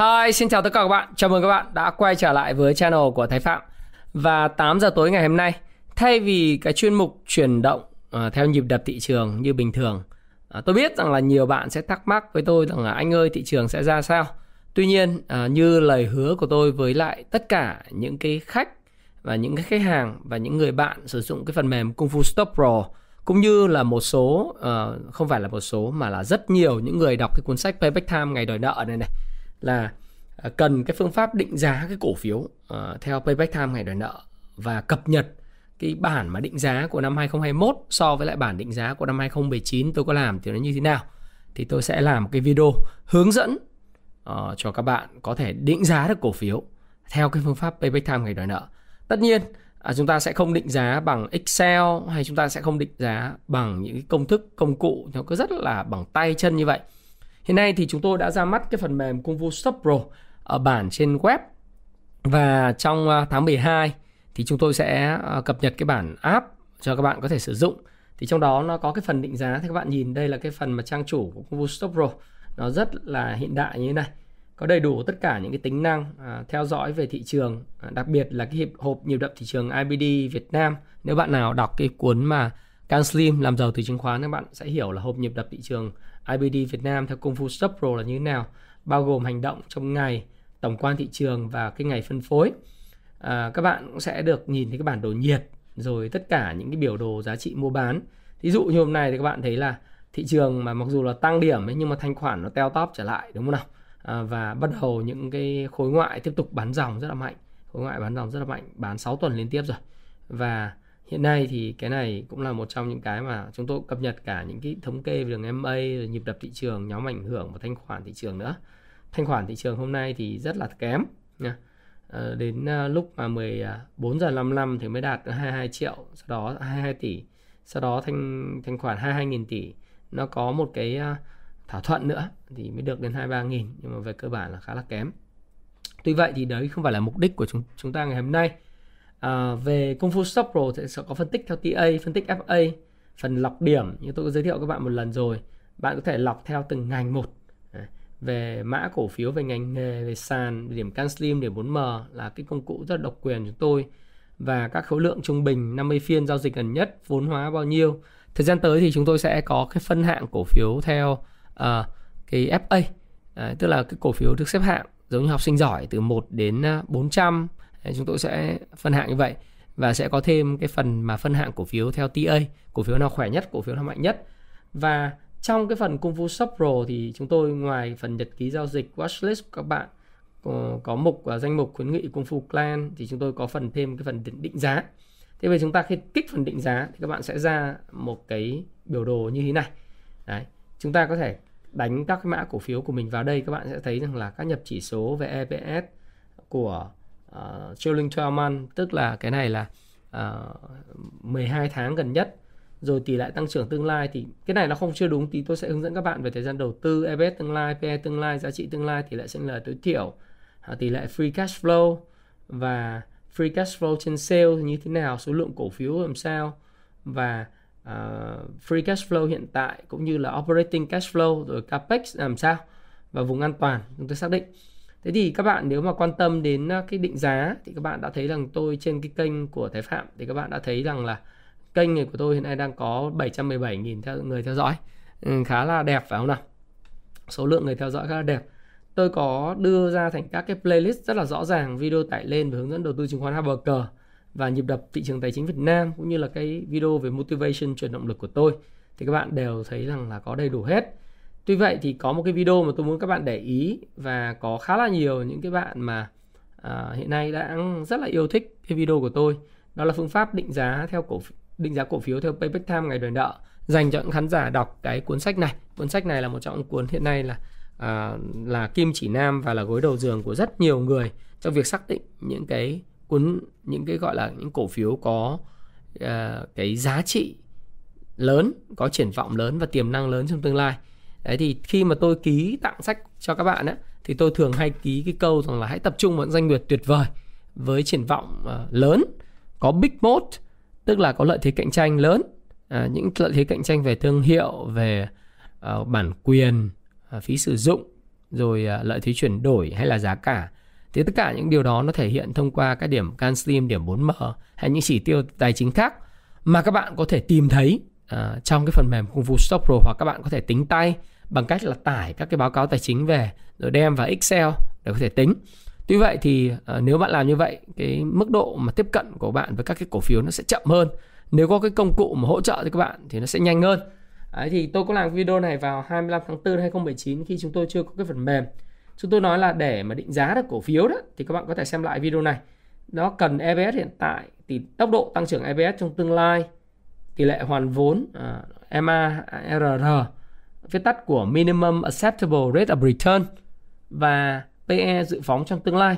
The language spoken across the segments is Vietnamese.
Hi, xin chào tất cả các bạn. Chào mừng các bạn đã quay trở lại với channel của Thái Phạm. Và 8 giờ tối ngày hôm nay, thay vì cái chuyên mục chuyển động uh, theo nhịp đập thị trường như bình thường, uh, tôi biết rằng là nhiều bạn sẽ thắc mắc với tôi rằng là anh ơi thị trường sẽ ra sao. Tuy nhiên, uh, như lời hứa của tôi với lại tất cả những cái khách và những cái khách hàng và những người bạn sử dụng cái phần mềm Kung Fu Stop Pro cũng như là một số uh, không phải là một số mà là rất nhiều những người đọc cái cuốn sách Payback Time ngày đòi nợ này này là à, cần cái phương pháp định giá cái cổ phiếu uh, theo payback time ngày đòi nợ và cập nhật cái bản mà định giá của năm 2021 so với lại bản định giá của năm 2019 tôi có làm thì nó như thế nào. Thì tôi sẽ làm một cái video hướng dẫn uh, cho các bạn có thể định giá được cổ phiếu theo cái phương pháp payback time ngày đòi nợ. Tất nhiên à, chúng ta sẽ không định giá bằng Excel hay chúng ta sẽ không định giá bằng những cái công thức công cụ nó cứ rất là bằng tay chân như vậy. Hiện nay thì chúng tôi đã ra mắt cái phần mềm Kung Fu Shop Pro ở bản trên web và trong à, tháng 12 thì chúng tôi sẽ à, cập nhật cái bản app cho các bạn có thể sử dụng. Thì trong đó nó có cái phần định giá thì các bạn nhìn đây là cái phần mà trang chủ của Kung Fu Shop Pro. Nó rất là hiện đại như thế này. Có đầy đủ tất cả những cái tính năng à, theo dõi về thị trường, à, đặc biệt là cái hiệp hộp nhịp đập thị trường IBD Việt Nam. Nếu bạn nào đọc cái cuốn mà Can Slim làm giàu từ chứng khoán các bạn sẽ hiểu là hộp nhịp đập thị trường IBD Việt Nam theo Kung Fu Stop Pro là như thế nào, bao gồm hành động trong ngày, tổng quan thị trường và cái ngày phân phối. À, các bạn cũng sẽ được nhìn thấy cái bản đồ nhiệt rồi tất cả những cái biểu đồ giá trị mua bán. Ví dụ như hôm nay thì các bạn thấy là thị trường mà mặc dù là tăng điểm ấy, nhưng mà thanh khoản nó teo tóp trở lại đúng không nào? À, và bắt đầu những cái khối ngoại tiếp tục bán dòng rất là mạnh. Khối ngoại bán dòng rất là mạnh, bán 6 tuần liên tiếp rồi. Và hiện nay thì cái này cũng là một trong những cái mà chúng tôi cập nhật cả những cái thống kê về đường MA rồi nhịp đập thị trường nhóm ảnh hưởng và thanh khoản thị trường nữa. Thanh khoản thị trường hôm nay thì rất là kém nha. À, đến ờ, lúc mà 14 à, giờ 55 thì mới đạt 22 triệu sau đó 22 tỷ sau đó thanh thanh khoản 22 nghìn tỷ. Nó có một cái à, thỏa thuận nữa thì mới được đến 23 nghìn nhưng mà về cơ bản là khá là kém. Tuy vậy thì đấy không phải là mục đích của chúng chúng ta ngày hôm nay. À, về Kung Fu Stop Pro thì sẽ có phân tích theo TA, phân tích FA, phần lọc điểm như tôi có giới thiệu các bạn một lần rồi. Bạn có thể lọc theo từng ngành một. Về mã cổ phiếu, về ngành nghề, về sàn, về điểm CanSlim, điểm 4M là cái công cụ rất độc quyền chúng tôi. Và các khối lượng trung bình 50 phiên giao dịch gần nhất, vốn hóa bao nhiêu. Thời gian tới thì chúng tôi sẽ có cái phân hạng cổ phiếu theo uh, cái FA. À, tức là cái cổ phiếu được xếp hạng giống như học sinh giỏi từ 1 đến ờ, 400 chúng tôi sẽ phân hạng như vậy và sẽ có thêm cái phần mà phân hạng cổ phiếu theo TA cổ phiếu nào khỏe nhất cổ phiếu nào mạnh nhất. Và trong cái phần Kung Fu Shop Pro thì chúng tôi ngoài phần nhật ký giao dịch watchlist của các bạn có, có mục và danh mục khuyến nghị Kung Fu Clan thì chúng tôi có phần thêm cái phần định, định giá. Thế về chúng ta khi kích phần định giá thì các bạn sẽ ra một cái biểu đồ như thế này. Đấy chúng ta có thể đánh các cái mã cổ phiếu của mình vào đây các bạn sẽ thấy rằng là các nhập chỉ số về EPS của uh, trailing 12 month tức là cái này là ờ, uh, 12 tháng gần nhất rồi tỷ lệ tăng trưởng tương lai thì cái này nó không chưa đúng thì tôi sẽ hướng dẫn các bạn về thời gian đầu tư EPS tương lai, PE tương lai, giá trị tương lai, tỷ lệ sinh lời tối thiểu, uh, tỷ lệ free cash flow và free cash flow trên sale như thế nào, số lượng cổ phiếu làm sao và uh, free cash flow hiện tại cũng như là operating cash flow rồi capex làm sao và vùng an toàn chúng tôi xác định. Thế thì các bạn nếu mà quan tâm đến à, cái định giá thì các bạn đã thấy rằng tôi trên cái kênh của Thái Phạm thì các bạn đã thấy rằng là kênh này của tôi hiện nay đang có 717.000 theo người theo dõi. Ừ, khá là đẹp phải không nào? Số lượng người theo dõi khá là đẹp. Tôi có đưa ra thành các cái playlist rất là rõ ràng video tải lên về hướng dẫn đầu tư chứng khoán HBK và nhịp đập thị trường tài chính Việt Nam cũng như là cái video về motivation truyền động lực của tôi thì các bạn đều thấy rằng là có đầy đủ hết Tuy vậy thì có một cái video mà tôi muốn các bạn để ý và có khá là nhiều những cái bạn mà à, hiện nay đang rất là yêu thích cái video của tôi. Đó là phương pháp định giá theo cổ định giá cổ phiếu theo Payback Time ngày đòi nợ dành cho những khán giả đọc cái cuốn sách này. Cuốn sách này là một trong những cuốn hiện nay là à, là kim chỉ nam và là gối đầu giường của rất nhiều người trong việc xác định những cái cuốn những cái gọi là những cổ phiếu có uh, cái giá trị lớn có triển vọng lớn và tiềm năng lớn trong tương lai đấy thì khi mà tôi ký tặng sách cho các bạn á thì tôi thường hay ký cái câu rằng là hãy tập trung vào những doanh nghiệp tuyệt vời với triển vọng uh, lớn có big moat tức là có lợi thế cạnh tranh lớn. À, những lợi thế cạnh tranh về thương hiệu về uh, bản quyền uh, phí sử dụng rồi uh, lợi thế chuyển đổi hay là giá cả. Thì tất cả những điều đó nó thể hiện thông qua các điểm can slim điểm 4M hay những chỉ tiêu tài chính khác mà các bạn có thể tìm thấy uh, trong cái phần mềm Kung Fu Stock Pro hoặc các bạn có thể tính tay bằng cách là tải các cái báo cáo tài chính về rồi đem vào Excel để có thể tính. Tuy vậy thì uh, nếu bạn làm như vậy cái mức độ mà tiếp cận của bạn với các cái cổ phiếu nó sẽ chậm hơn. Nếu có cái công cụ mà hỗ trợ cho các bạn thì nó sẽ nhanh hơn. Đấy, thì tôi có làm video này vào 25 tháng 4 2019 khi chúng tôi chưa có cái phần mềm. Chúng tôi nói là để mà định giá được cổ phiếu đó thì các bạn có thể xem lại video này. Nó cần EPS hiện tại thì tốc độ tăng trưởng EPS trong tương lai, tỷ lệ hoàn vốn à, uh, MARR, viết tắt của Minimum Acceptable Rate of Return và PE dự phóng trong tương lai.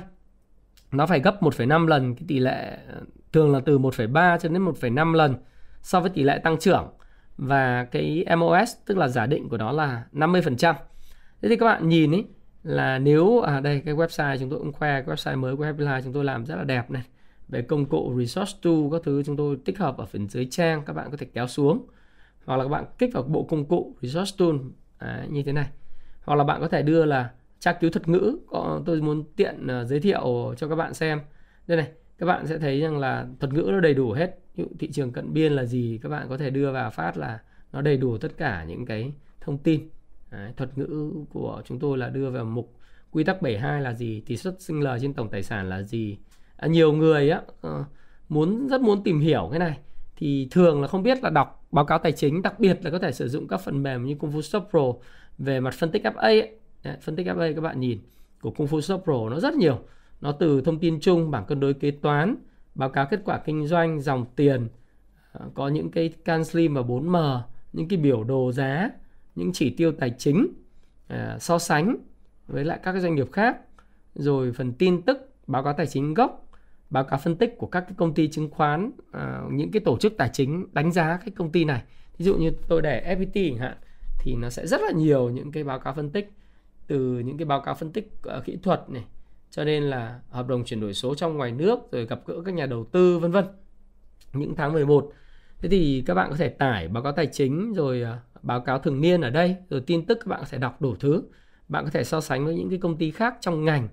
Nó phải gấp 1,5 lần cái tỷ lệ à, thường là từ 1,3 cho đến 1,5 lần so với tỷ lệ tăng trưởng và cái MOS tức là giả định của nó là 50%. Thế thì các bạn nhìn ấy là nếu à đây cái website chúng tôi cũng khoe cái website mới của Happy Life chúng tôi làm rất là đẹp này về công cụ resource tool các thứ chúng tôi tích hợp ở phần dưới trang các bạn có thể kéo xuống. Hoặc là các bạn kích vào bộ công cụ resource tool à, như thế này. Hoặc là bạn có thể đưa là tra cứu thuật ngữ có tôi muốn tiện uh, giới thiệu cho các bạn xem. Đây này các bạn sẽ thấy rằng là thuật ngữ nó đầy đủ hết. Ví dụ thị trường cận biên là gì các bạn có thể đưa vào phát là nó đầy đủ tất cả những cái thông tin. Đấy, thuật ngữ của chúng tôi là đưa vào mục quy tắc 72 là gì tỷ suất sinh lời trên tổng tài sản là gì à, nhiều người á ờ, muốn rất muốn tìm hiểu cái này. Thì thường là không biết là đọc báo cáo tài chính đặc biệt là có thể sử dụng các phần mềm như Kung Fu Shop Pro về mặt phân tích FA ấy. Đấy, phân tích FA các bạn nhìn của Kung Fu Shop Pro nó rất nhiều. Nó từ thông tin chung bảng cân đối kế toán báo cáo kết quả kinh doanh dòng tiền ờ, có những cái can slim và 4M những cái biểu đồ giá những chỉ tiêu tài chính ờ, so sánh với lại các doanh nghiệp khác. Rồi phần tin tức báo cáo tài chính gốc báo cáo phân tích của các cái công ty chứng khoán uh, những cái tổ chức tài chính đánh giá cái công ty này. Ví dụ như tôi để FPT chẳng hạn thì nó sẽ rất là nhiều những cái báo cáo phân tích từ những cái báo cáo phân tích uh, kỹ thuật này cho nên là hợp đồng chuyển đổi số trong ngoài nước rồi gặp gỡ các nhà đầu tư vân vân những tháng 11 thế thì các bạn có thể tải báo cáo tài chính rồi uh, báo cáo thường niên ở đây rồi tin tức các bạn có thể đọc đủ thứ. Bạn có thể so sánh với những cái công ty khác trong ngành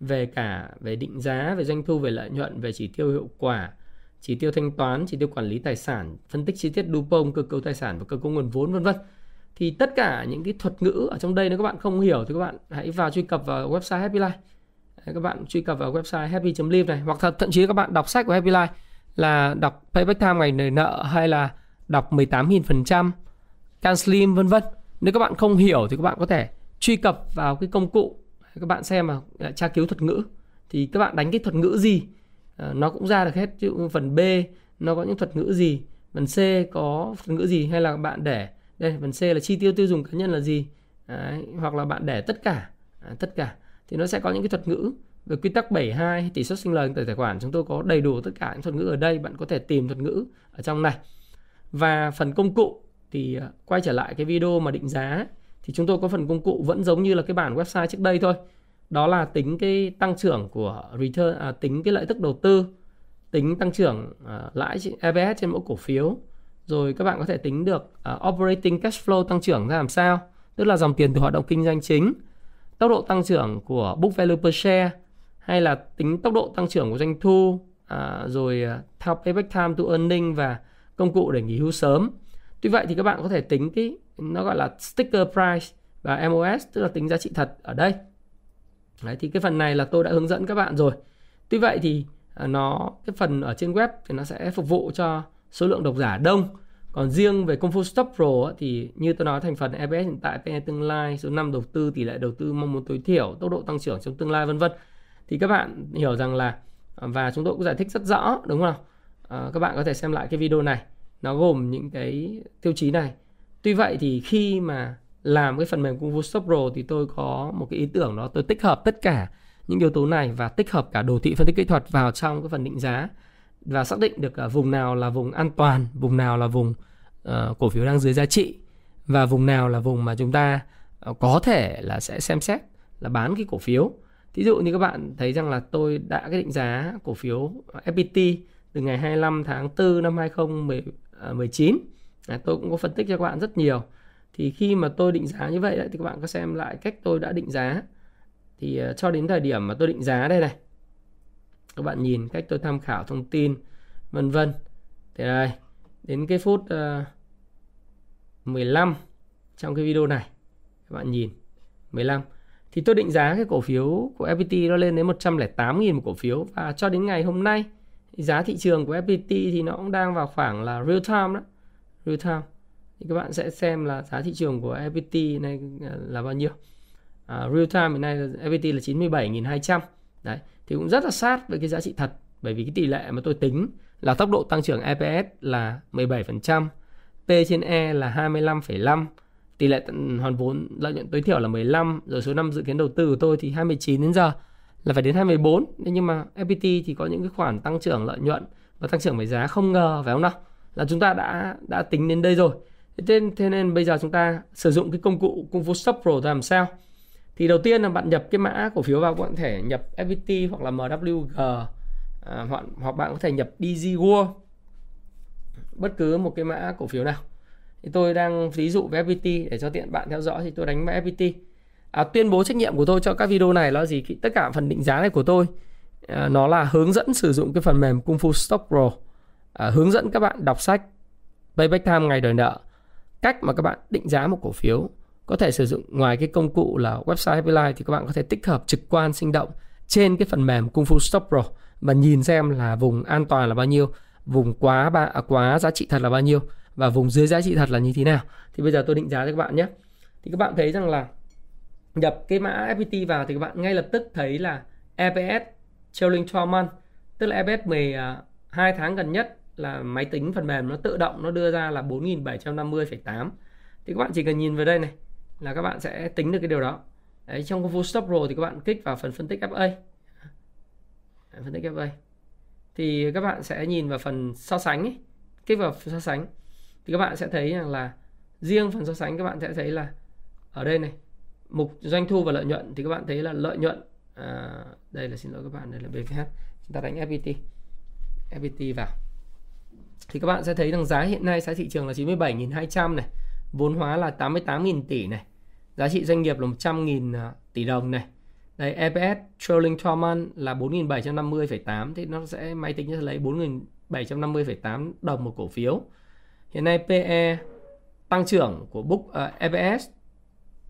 về cả về định giá, về doanh thu, về lợi nhuận, về chỉ tiêu hiệu quả, chỉ tiêu thanh toán, chỉ tiêu quản lý tài sản, phân tích chi tiết Dupont, cơ cấu tài sản và cơ cấu nguồn vốn vân vân. Thì tất cả những cái thuật ngữ ở trong đây nếu các bạn không hiểu thì các bạn hãy vào truy cập vào website Happy Life. Các bạn truy cập vào website happy.live này hoặc thậm chí các bạn đọc sách của Happy Life là đọc Payback Time ngày nợ nợ hay là đọc 18.000%, Can Slim vân vân. Nếu các bạn không hiểu thì các bạn có thể truy cập vào cái công cụ các bạn xem mà tra cứu thuật ngữ. Thì các bạn đánh cái thuật ngữ gì? Ờ, nó cũng ra được hết. Ví dụ phần B nó có những thuật ngữ gì? Phần C có thuật ngữ gì? Hay là bạn để đây phần C là chi tiêu tiêu dùng cá nhân là gì? Đấy, hoặc là bạn để tất cả. À, tất cả. Thì nó sẽ có những cái thuật ngữ về quy tắc 72 tỷ suất sinh lời từ tài khoản. Chúng tôi có đầy đủ tất cả những thuật ngữ ở đây. Bạn có thể tìm thuật ngữ ở trong này. Và phần công cụ thì ờ, quay trở lại cái video mà định giá thì chúng tôi có phần công cụ vẫn giống như là cái bản website trước đây thôi. Đó là tính cái tăng trưởng của return à, tính cái lợi tức đầu tư tính tăng trưởng à, lãi EPS trên mỗi cổ phiếu. Rồi các bạn có thể tính được à, operating cash flow tăng trưởng ra làm sao tức là dòng tiền từ hoạt động kinh doanh chính tốc độ tăng trưởng của book value per share hay là tính tốc độ tăng trưởng của doanh thu à, rồi à, theo payback time to earning và công cụ để nghỉ hưu sớm tuy vậy thì các bạn có thể tính cái nó gọi là sticker price và MOS tức là tính giá trị thật ở đây Đấy, thì cái phần này là tôi đã hướng dẫn các bạn rồi tuy vậy thì à, nó cái phần ở trên web thì nó sẽ phục vụ cho số lượng độc giả đông còn riêng về Công Phu Stop Pro thì như tôi nói thành phần EPS hiện tại, PE tương lai, số năm đầu tư, tỷ lệ đầu tư mong muốn tối thiểu, tốc độ tăng trưởng trong tương lai vân vân. Thì các bạn hiểu rằng là à, và chúng tôi cũng giải thích rất rõ đúng không? À, các bạn có thể xem lại cái video này. Nó gồm những cái tiêu chí này Tuy vậy thì khi mà làm cái phần mềm Kung Fu Stop Pro thì tôi có một cái ý tưởng đó tôi tích hợp tất cả những yếu tố này và tích hợp cả đồ thị phân tích kỹ thuật vào trong cái phần định giá và xác định được à, vùng nào là vùng an toàn, vùng nào là vùng uh, cổ phiếu đang dưới giá trị và vùng nào là vùng mà chúng ta uh, có thể là sẽ xem xét là bán cái cổ phiếu. Thí dụ như các bạn thấy rằng là tôi đã cái định giá cổ phiếu FPT từ ngày 25 tháng 4 năm À, 19 À, tôi cũng có phân tích cho các bạn rất nhiều. Thì khi mà tôi định giá như vậy đấy, thì các bạn có xem lại cách tôi đã định giá. Thì uh, cho đến thời điểm mà tôi định giá đây này. Các bạn nhìn cách tôi tham khảo thông tin vân vân. Thì đây, đến cái phút à, uh, 15 trong cái video này. Các bạn nhìn 15 thì tôi định giá cái cổ phiếu của FPT nó lên đến 108.000 một cổ phiếu và cho đến ngày hôm nay giá thị trường của FPT thì nó cũng đang vào khoảng là real time đó. Real time. Thì các bạn sẽ xem là giá thị trường của FPT này à, là bao nhiêu. À, real time hiện nay là FPT là 97.200 đấy thì cũng rất là sát với cái giá trị thật. Bởi vì cái tỷ lệ mà tôi tính là tốc độ tăng trưởng EPS là 17% P trên E là 25,5 tỷ lệ hoàn vốn lợi nhuận tối thiểu là 15 rồi số năm dự kiến đầu tư của tôi thì 29 đến giờ là phải đến 24 nhưng mà FPT thì có những cái khoản tăng trưởng lợi nhuận và tăng trưởng về giá không ngờ phải không nào? Là chúng ta đã đã tính đến đây rồi. Thế nên, thế nên bây giờ chúng ta sử dụng cái công cụ Kung Fu Stop Pro làm sao? Thì đầu tiên là bạn nhập cái mã cổ phiếu vào bạn có thể nhập FPT hoặc là MWG à, hoặc, hoặc bạn có thể nhập DG World. Bất cứ một cái mã cổ phiếu nào. Thì tôi đang ví dụ với FPT để cho tiện bạn theo dõi thì tôi đánh mã FPT à, tuyên bố trách nhiệm của tôi cho các video này là gì? Tất cả phần định giá này của tôi à, nó là hướng dẫn sử dụng cái phần mềm Kung Fu Stock Pro. À, hướng dẫn các bạn đọc sách Payback Time ngày đòi nợ. Cách mà các bạn định giá một cổ phiếu có thể sử dụng ngoài cái công cụ là website Happy Life thì các bạn có thể tích hợp trực quan sinh động trên cái phần mềm Kung Fu Stock Pro và nhìn xem là vùng an toàn là bao nhiêu vùng quá ba à, quá giá trị thật là bao nhiêu và vùng dưới giá trị thật là như thế nào. Thì bây giờ tôi định giá cho các bạn nhé. Thì các bạn thấy rằng là nhập cái mã FPT vào thì các bạn ngay lập tức thấy là EPS trailing 12 month tức là EPS 12 à, tháng gần nhất là máy tính phần mềm nó tự động nó đưa ra là 4750,8 thì các bạn chỉ cần nhìn vào đây này là các bạn sẽ tính được cái điều đó. Đấy, trong cái Full Stop Pro thì các bạn kích vào phần phân tích FA phân tích FA thì các bạn sẽ nhìn vào phần so sánh ấy. kích vào so sánh. Thì các bạn sẽ thấy rằng là riêng phần so sánh các bạn sẽ thấy là ở đây này mục doanh thu và lợi nhuận thì các bạn thấy là lợi nhuận à, đây là xin lỗi các bạn đây là BVH chúng ta đánh FPT FPT vào. Thì các bạn sẽ thấy rằng giá hiện nay giá thị trường là 97.200 này vốn hóa là 88.000 tỷ này. Giá trị doanh nghiệp là 100.000 à, tỷ đồng này. Đây EPS trailing 12 month là 4.750,8 thì nó sẽ máy tính sẽ lấy 4.750,8 đồng một cổ phiếu. Hiện nay PE tăng trưởng của book à, uh, EPS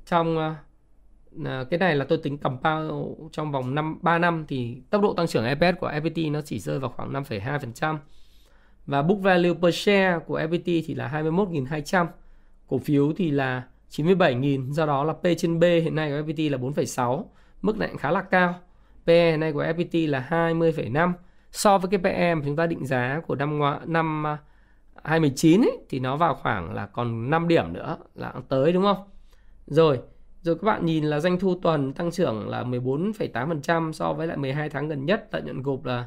trong uh, cái này là tôi tính compound trong vòng 5 3 năm thì tốc độ tăng trưởng EPS của FPT nó chỉ rơi vào khoảng 5,2% và book value per share của FPT thì là 21.200 cổ phiếu thì là 97.000 do đó là P trên B hiện nay của FPT là 4,6 mức này cũng khá là cao. PE hiện nay của FPT là 20,5 so với cái PE mà chúng ta định giá của năm ngoại năm ờ, 2019 ấy, thì nó vào khoảng là còn 5 điểm nữa là tới đúng không? Rồi rồi các bạn nhìn là doanh thu tuần tăng trưởng là 14,8% so với lại 12 tháng gần nhất. Lợi nhuận gộp là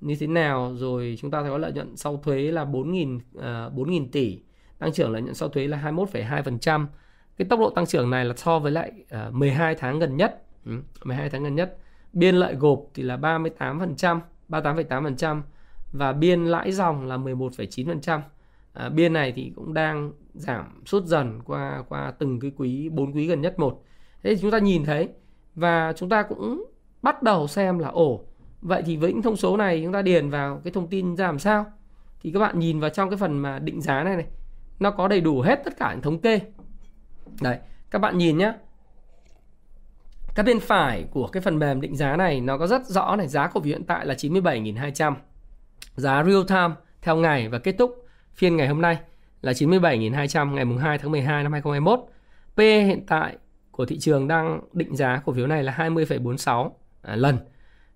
như thế nào? Rồi chúng ta thấy có lợi nhuận sau thuế là 4.000 uh, 4.000 tỷ. Tăng trưởng lợi nhuận sau thuế là 21,2% cái tốc độ tăng trưởng này là so với lại à, uh, 12 tháng gần nhất. Ừ, 12 tháng gần nhất. Biên lợi gộp thì là 38% 38,8% và biên lãi dòng là 11,9% à, biên này thì cũng đang giảm sút dần qua qua từng cái quý bốn quý gần nhất một. Thế thì chúng ta nhìn thấy và chúng ta cũng bắt đầu xem là ổ vậy thì với những thông số này chúng ta điền vào cái thông tin ra làm sao? Thì các bạn nhìn vào trong cái phần mà định giá này này nó có đầy đủ hết tất cả những thống kê. Đấy các bạn nhìn nhé các bên phải của cái phần mềm định giá này nó có rất rõ này giá cổ phiếu hiện tại là 97.200 giá real time theo ngày và kết thúc phiên ngày hôm nay là 97.200 ngày mùng 2 tháng 12 năm 2021. P hiện tại của thị trường đang định giá cổ phiếu này là 20,46 à, lần.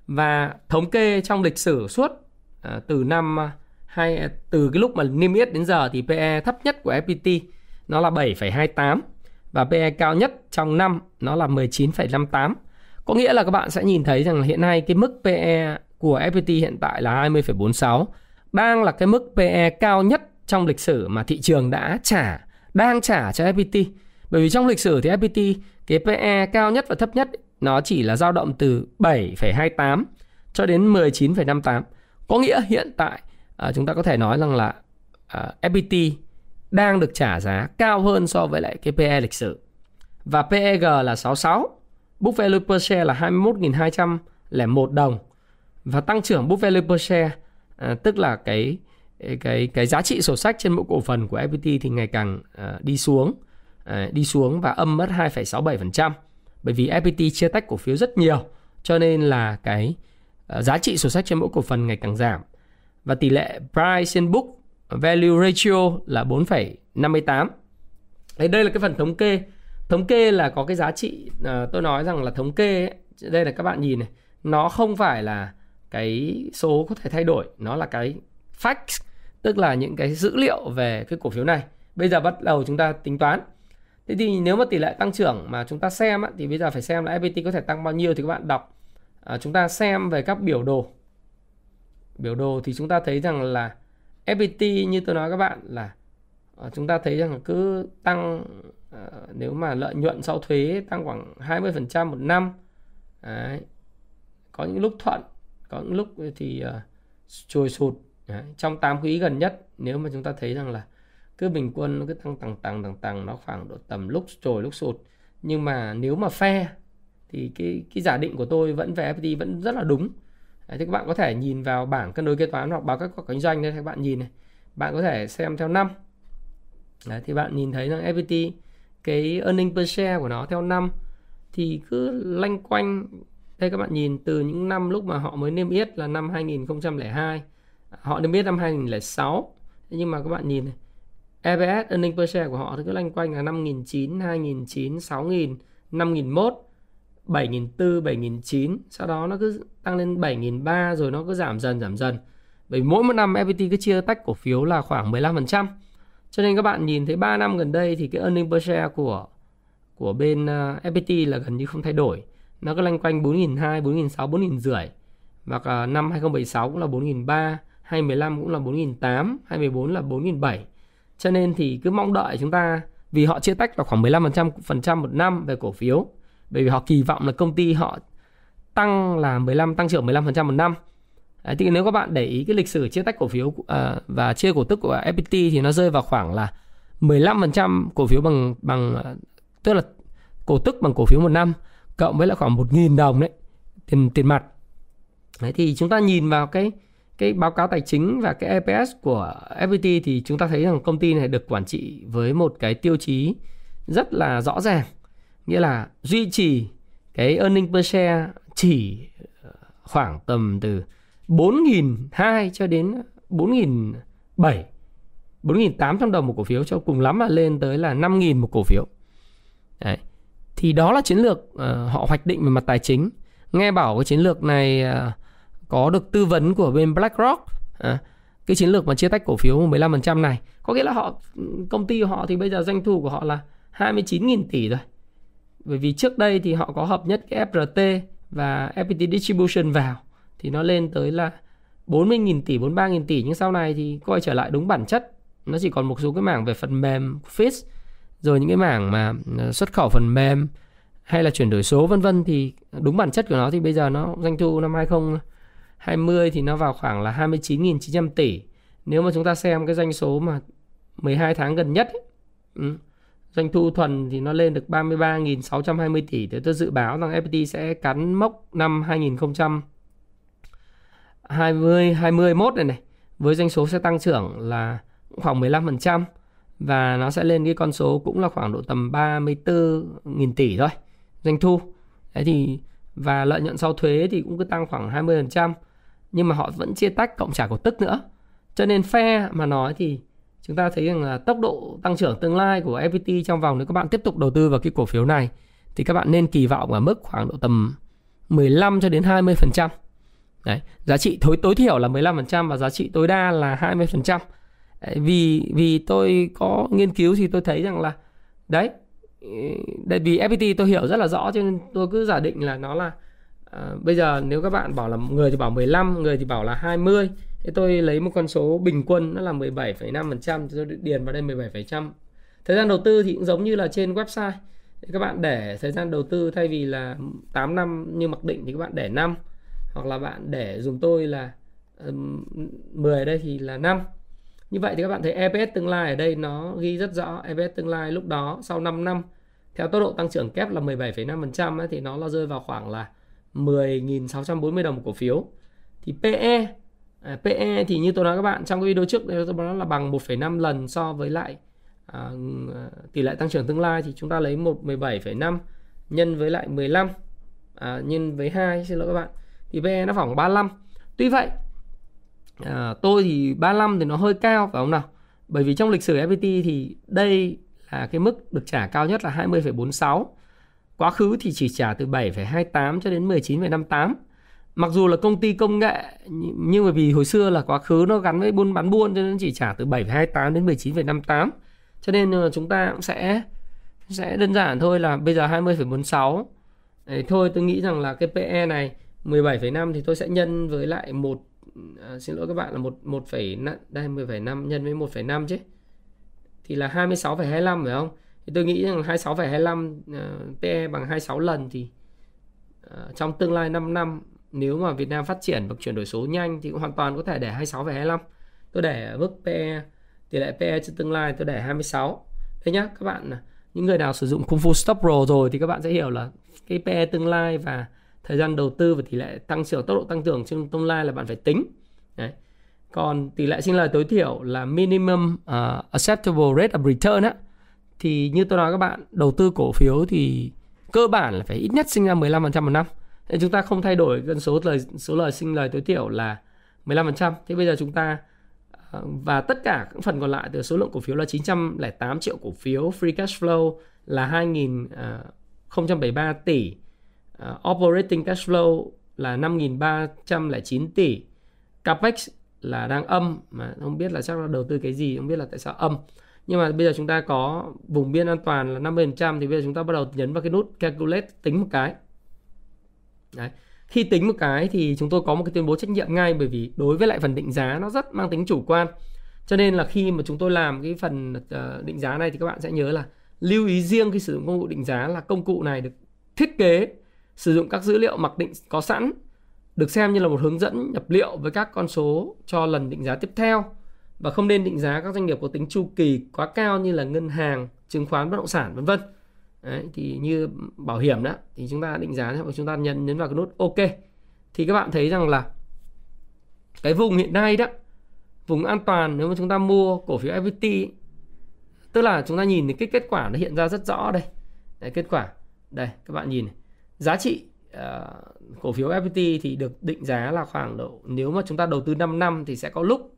Và thống kê trong lịch sử suốt à, từ năm hay từ cái lúc mà niêm yết đến giờ thì PE thấp nhất của FPT nó là 7,28 và PE cao nhất trong năm nó là 19,58. Có nghĩa là các bạn sẽ nhìn thấy rằng hiện nay cái mức PE của FPT hiện tại là 20,46 đang là cái mức PE cao nhất trong lịch sử mà thị trường đã trả đang trả cho FPT. Bởi vì trong lịch sử thì FPT cái PE cao nhất và thấp nhất nó chỉ là dao động từ 7,28 cho đến 19,58. Có nghĩa hiện tại à, chúng ta có thể nói rằng là à, FPT đang được trả giá cao hơn so với lại cái PE lịch sử. Và PEG là 66, book value per share là 21.201 đồng và tăng trưởng book value per share à, tức là cái cái cái giá trị sổ sách trên mỗi cổ phần của FPT thì ngày càng uh, đi xuống uh, đi xuống và âm mất 2,67% bởi vì FPT chia tách cổ phiếu rất nhiều cho nên là cái uh, giá trị sổ sách trên mỗi cổ phần ngày càng giảm. Và tỷ lệ price in book value ratio là 4,58 Đấy, đây là cái phần thống kê. Thống kê là có cái giá trị uh, tôi nói rằng là thống kê ấy, đây là các bạn nhìn này nó không phải là cái số có thể thay đổi nó là cái facts tức là những cái dữ liệu về cái cổ phiếu này. Bây giờ bắt đầu chúng ta tính toán. Thế thì nếu mà tỷ lệ tăng trưởng mà chúng ta xem á, thì bây giờ phải xem là FPT có thể tăng bao nhiêu thì các bạn đọc. À, chúng ta xem về các biểu đồ. Biểu đồ thì chúng ta thấy rằng là FPT như tôi nói các bạn là à, chúng ta thấy rằng cứ tăng à, nếu mà lợi nhuận sau thuế tăng khoảng 20% một năm Đấy. có những lúc thuận có những lúc thì à, trồi sụt. Đấy. trong 8 quý gần nhất nếu mà chúng ta thấy rằng là cứ bình quân nó cứ tăng tăng tăng tăng tăng nó khoảng độ tầm lúc trồi lúc sụt. Nhưng mà nếu mà phe thì cái cái giả định của tôi vẫn về FPT vẫn rất là đúng. Đấy, thì các bạn có thể nhìn vào bảng cân đối kế toán hoặc báo các kinh doanh đây các bạn nhìn này. Bạn có thể xem theo năm. Đấy, thì bạn nhìn thấy rằng FPT cái earning per share của nó theo năm thì cứ lanh quanh. Đây các bạn nhìn từ những năm lúc mà họ mới niêm yết là năm 2002 họ được biết năm 2006 nhưng mà các bạn nhìn này EPS earning per share của họ thì cứ lanh quanh là 5.900, 2.900, 6.000, 5.001, 7.400, 7.900 sau đó nó cứ tăng lên 7.300 rồi nó cứ giảm dần giảm dần. Bởi mỗi một năm FPT cứ chia tách cổ phiếu là khoảng 15% cho nên các bạn nhìn thấy 3 năm gần đây thì cái earning per share của của bên uh, FPT là gần như không thay đổi. Nó cứ lanh quanh 4.200, 4.600, 4.500 hoặc à, năm 2016 cũng là 4.300 2015 cũng là 4.800 2014 là 4.700 cho nên thì cứ mong đợi chúng ta vì họ chia tách là khoảng 15% phần trăm một năm về cổ phiếu. Bởi vì họ kỳ vọng là công ty họ tăng là 15 tăng trưởng 15% một năm. Đấy, thì nếu các bạn để ý cái lịch sử chia tách cổ phiếu uh, và chia cổ tức của FPT thì nó rơi vào khoảng là 15% cổ phiếu bằng bằng à, tức là cổ tức bằng cổ phiếu một năm cộng với là khoảng 1.000 đồng đấy tiền tiền mặt. Đấy thì chúng ta nhìn vào cái cái báo cáo tài chính và cái EPS của FPT thì chúng ta thấy rằng công ty này được quản trị với một cái tiêu chí rất là rõ ràng nghĩa là duy trì cái earning per share chỉ ờ, khoảng tầm từ 4.200 cho đến 4.700 4.800 đồng một cổ phiếu cho cùng lắm là lên tới là 5.000 một cổ phiếu. Đấy. Thì đó là chiến lược uh, họ hoạch định về mặt tài chính. Nghe bảo cái chiến lược này uh, có được tư vấn của bên BlackRock. à, cái chiến lược mà chia tách cổ phiếu 15% này có nghĩa là họ công ty của họ thì bây giờ doanh thu của họ là 29.000 tỷ rồi. Bởi vì trước đây thì họ có hợp nhất cái FRT và FPT Distribution vào thì nó lên tới là 40.000 tỷ, 43.000 tỷ nhưng sau này thì quay trở lại đúng bản chất nó chỉ còn một số cái mảng về phần mềm FIS rồi những cái mảng mà ờ, xuất khẩu phần mềm hay là chuyển đổi số vân vân thì đúng bản chất của nó thì bây giờ nó doanh thu năm 2020 20 thì nó vào khoảng là 29.900 tỷ. Nếu mà chúng ta xem cái doanh số mà 12 tháng gần nhất ấy, ừ, doanh thu thuần thì nó lên được 33.620 tỷ. Thì tôi dự báo rằng FPT sẽ cắn mốc năm 2020 21 này này với doanh số sẽ tăng trưởng là khoảng 15% và nó sẽ lên cái con số cũng là khoảng độ tầm 34.000 tỷ thôi doanh thu. Đấy thì và lợi nhuận sau thuế thì cũng cứ tăng khoảng 20% nhưng mà họ vẫn chia tách cộng trả cổ tức nữa cho nên phe mà nói thì chúng ta thấy rằng là tốc độ tăng trưởng tương lai của FPT trong vòng nếu các bạn tiếp tục đầu tư vào cái cổ phiếu này thì các bạn nên kỳ vọng ở mức khoảng độ tầm 15 cho đến 20%. Đấy, giá trị tối tối thiểu là 15% và giá trị tối đa là 20%. Đấy, vì vì tôi có nghiên cứu thì tôi thấy rằng là đấy ừ, tại vì FPT tôi hiểu rất là rõ cho nên tôi cứ giả định là nó là à, bây giờ nếu các bạn bảo là người thì bảo 15 người thì bảo là 20 thế tôi lấy một con số bình quân nó là 17,5% tôi điền vào đây 17%. Thời gian đầu tư thì cũng giống như là trên website. Các bạn để thời gian đầu tư thay vì là 8 năm như mặc định thì các bạn để 5 hoặc là bạn để dùng tôi là 10 ở đây thì là 5. Như vậy thì các bạn thấy EPS tương lai ở đây nó ghi rất rõ EPS tương lai lúc đó sau 5 năm theo tốc độ tăng trưởng kép là 17,5% thì nó là rơi vào khoảng là 10.640 đồng một cổ phiếu. Thì PE À, PE thì như tôi nói các bạn trong cái video trước tôi nói là bằng 1,5 lần so với lại à, tỷ lệ tăng trưởng tương lai thì chúng ta lấy 1 17,5 nhân với lại 15 à, nhân với 2 xin lỗi các bạn thì PE nó khoảng 35. Tuy vậy à, tôi thì 35 thì nó hơi cao phải không nào? Bởi vì trong lịch sử FPT thì đây là cái mức được trả cao nhất là 20,46. Quá khứ thì chỉ trả từ 7,28 cho đến 19,58 mặc dù là công ty công nghệ nhưng mà vì hồi xưa là quá khứ nó gắn với buôn bán buôn cho nên chỉ trả từ 7,28 đến 19,58 cho nên ờ, chúng ta cũng sẽ sẽ đơn giản thôi là bây giờ 20,46 Đấy, thôi tôi nghĩ rằng là cái PE này 17,5 thì tôi sẽ nhân với lại một à, xin lỗi các bạn là một một phẩy đây 10,5 nhân với 1,5 chứ. Thì là 26,25 phải không? Thì tôi nghĩ rằng 26,25 uh, PE bằng 26 lần thì uh, trong tương lai 5 năm nếu mà Việt Nam phát triển và chuyển đổi số nhanh thì cũng hoàn toàn có thể để 26,25 tôi để mức PE tỷ lệ PE cho tương lai tôi để 26 thế nhá các bạn những người nào sử dụng Kung Fu Stop Pro rồi thì các bạn sẽ hiểu là cái PE tương lai và thời gian đầu tư và tỷ lệ tăng trưởng tốc độ tăng trưởng trong tương lai là bạn phải tính. Đấy. còn tỷ lệ sinh lời tối thiểu là minimum uh, acceptable rate of return á thì như tôi nói các bạn đầu tư cổ phiếu thì cơ bản là phải ít nhất sinh ra 15% một năm nên chúng ta không thay đổi gần số lời số lời sinh lời tối thiểu là 15%. Thế bây giờ chúng ta ờ, và tất cả các phần còn lại từ số lượng cổ phiếu là 908 triệu cổ phiếu, free cash flow là 2073 ờ, tỷ, uh, operating cash flow là 5309 tỷ, capex là đang âm mà không biết là chắc là đầu tư cái gì, không biết là tại sao âm. Nhưng mà bây giờ chúng ta có vùng biên an toàn là 50% thì bây giờ chúng ta bắt đầu nhấn vào cái nút calculate tính một cái. Đấy. Khi tính một cái thì chúng tôi có một cái tuyên bố trách nhiệm ngay, bởi vì đối với lại phần định giá nó rất mang tính chủ quan. Cho nên là khi mà chúng tôi làm cái phần ờ, định giá này thì các bạn sẽ nhớ là lưu ý riêng khi sử dụng công cụ định giá là công cụ này được thiết kế, sử dụng các dữ liệu mặc định có sẵn, được xem như là một hướng dẫn nhập liệu với các con số cho lần định giá tiếp theo và không nên định giá các doanh nghiệp có tính chu kỳ quá cao như là ngân hàng, chứng khoán, bất động sản vân vân. Đấy, thì như bảo hiểm đó thì chúng ta định giá và chúng ta nhấn nhấn vào cái nút OK thì các bạn thấy rằng là cái vùng hiện nay đó vùng an toàn nếu mà chúng ta mua cổ phiếu FPT tức là chúng ta nhìn thấy cái kết quả nó hiện ra rất rõ đây đấy, kết quả đây các bạn nhìn này. giá trị uh, cổ phiếu FPT thì được định giá là khoảng độ nếu mà chúng ta đầu tư 5 năm thì sẽ có lúc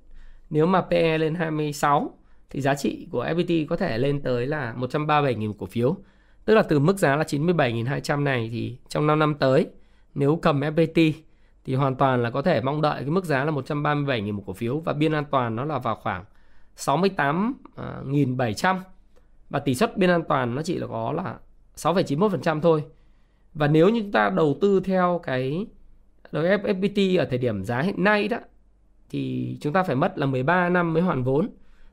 nếu mà PE lên 26 thì giá trị của FPT có thể lên tới là 137.000 cổ phiếu Tức là từ mức giá là 97.200 này thì trong 5 năm tới nếu cầm FPT thì hoàn toàn là có thể mong đợi cái mức giá là 137.000 một cổ phiếu và biên an toàn nó là vào khoảng 68.700 và tỷ suất biên an toàn nó chỉ là có là 6,91% thôi. Và nếu như chúng ta đầu tư theo cái đối FPT ở thời điểm giá hiện nay đó thì chúng ta phải mất là 13 năm mới hoàn vốn.